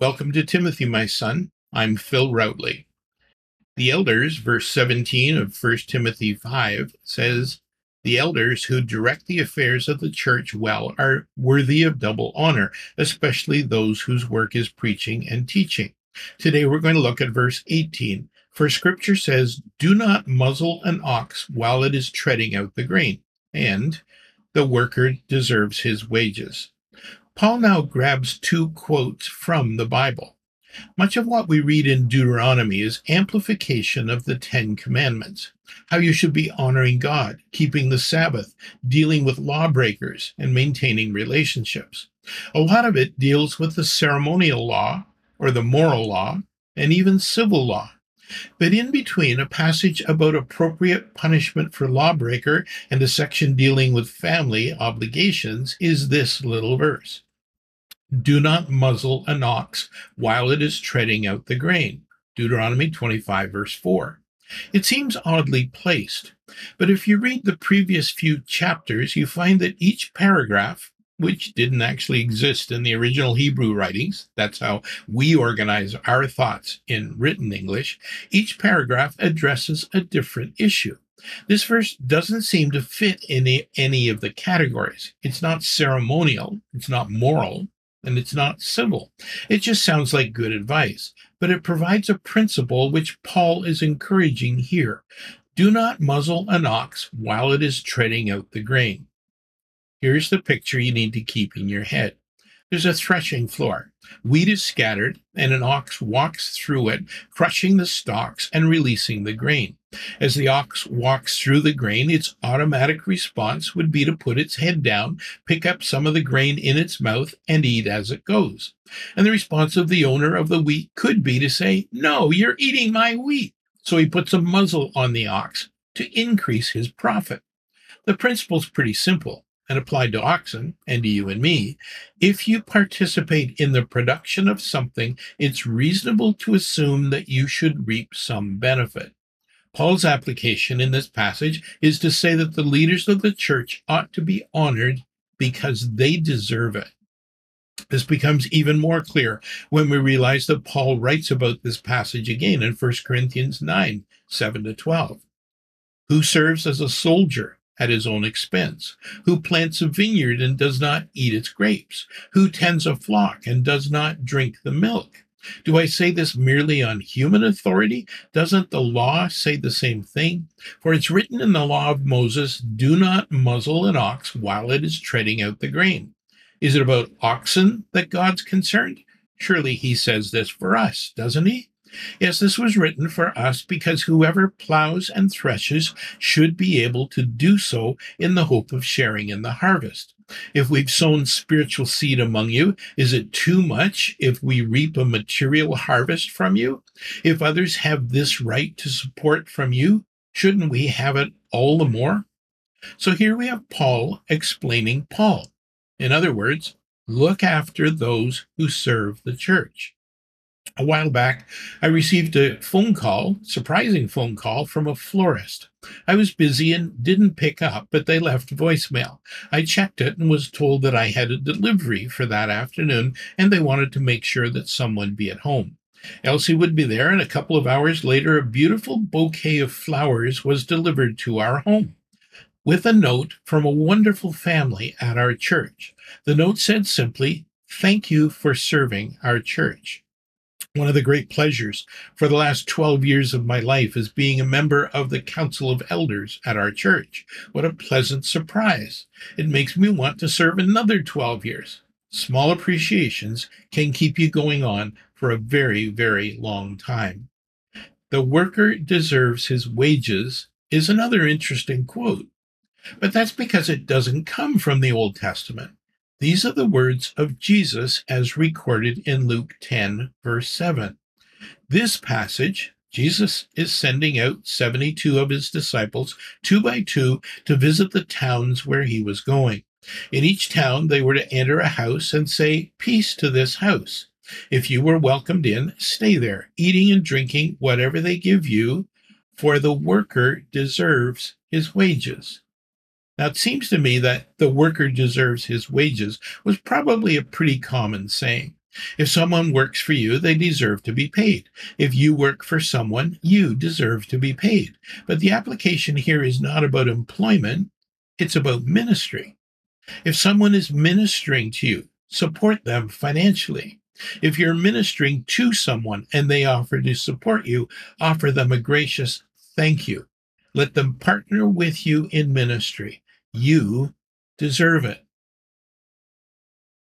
Welcome to Timothy, my son. I'm Phil Routley. The elders, verse 17 of 1 Timothy 5, says, The elders who direct the affairs of the church well are worthy of double honor, especially those whose work is preaching and teaching. Today we're going to look at verse 18. For scripture says, Do not muzzle an ox while it is treading out the grain, and the worker deserves his wages. Paul now grabs two quotes from the Bible. Much of what we read in Deuteronomy is amplification of the Ten Commandments, how you should be honoring God, keeping the Sabbath, dealing with lawbreakers, and maintaining relationships. A lot of it deals with the ceremonial law, or the moral law, and even civil law. But in between, a passage about appropriate punishment for lawbreaker and a section dealing with family obligations is this little verse. Do not muzzle an ox while it is treading out the grain. Deuteronomy 25, verse 4. It seems oddly placed, but if you read the previous few chapters, you find that each paragraph, which didn't actually exist in the original Hebrew writings, that's how we organize our thoughts in written English, each paragraph addresses a different issue. This verse doesn't seem to fit in any of the categories. It's not ceremonial, it's not moral, and it's not civil. It just sounds like good advice, but it provides a principle which Paul is encouraging here. Do not muzzle an ox while it is treading out the grain. Here's the picture you need to keep in your head. There's a threshing floor. Wheat is scattered, and an ox walks through it, crushing the stalks and releasing the grain. As the ox walks through the grain, its automatic response would be to put its head down, pick up some of the grain in its mouth, and eat as it goes. And the response of the owner of the wheat could be to say, No, you're eating my wheat. So he puts a muzzle on the ox to increase his profit. The principle's pretty simple and applied to oxen and to you and me, if you participate in the production of something, it's reasonable to assume that you should reap some benefit. Paul's application in this passage is to say that the leaders of the church ought to be honored because they deserve it. This becomes even more clear when we realize that Paul writes about this passage again in 1 Corinthians 9 7 to 12. Who serves as a soldier at his own expense, who plants a vineyard and does not eat its grapes, who tends a flock and does not drink the milk. Do I say this merely on human authority? Doesn't the law say the same thing? For it's written in the law of Moses, do not muzzle an ox while it is treading out the grain. Is it about oxen that God's concerned? Surely he says this for us, doesn't he? Yes, this was written for us because whoever plows and threshes should be able to do so in the hope of sharing in the harvest. If we've sown spiritual seed among you, is it too much if we reap a material harvest from you? If others have this right to support from you, shouldn't we have it all the more? So here we have Paul explaining Paul. In other words, look after those who serve the church a while back, I received a phone call, surprising phone call from a florist. I was busy and didn't pick up, but they left voicemail. I checked it and was told that I had a delivery for that afternoon and they wanted to make sure that someone be at home. Elsie would be there, and a couple of hours later, a beautiful bouquet of flowers was delivered to our home with a note from a wonderful family at our church. The note said simply, Thank you for serving our church. One of the great pleasures for the last 12 years of my life is being a member of the Council of Elders at our church. What a pleasant surprise. It makes me want to serve another 12 years. Small appreciations can keep you going on for a very, very long time. The worker deserves his wages is another interesting quote, but that's because it doesn't come from the Old Testament. These are the words of Jesus as recorded in Luke 10, verse 7. This passage, Jesus is sending out 72 of his disciples, two by two, to visit the towns where he was going. In each town, they were to enter a house and say, Peace to this house. If you were welcomed in, stay there, eating and drinking whatever they give you, for the worker deserves his wages. Now, it seems to me that the worker deserves his wages was probably a pretty common saying. If someone works for you, they deserve to be paid. If you work for someone, you deserve to be paid. But the application here is not about employment, it's about ministry. If someone is ministering to you, support them financially. If you're ministering to someone and they offer to support you, offer them a gracious thank you. Let them partner with you in ministry. You deserve it.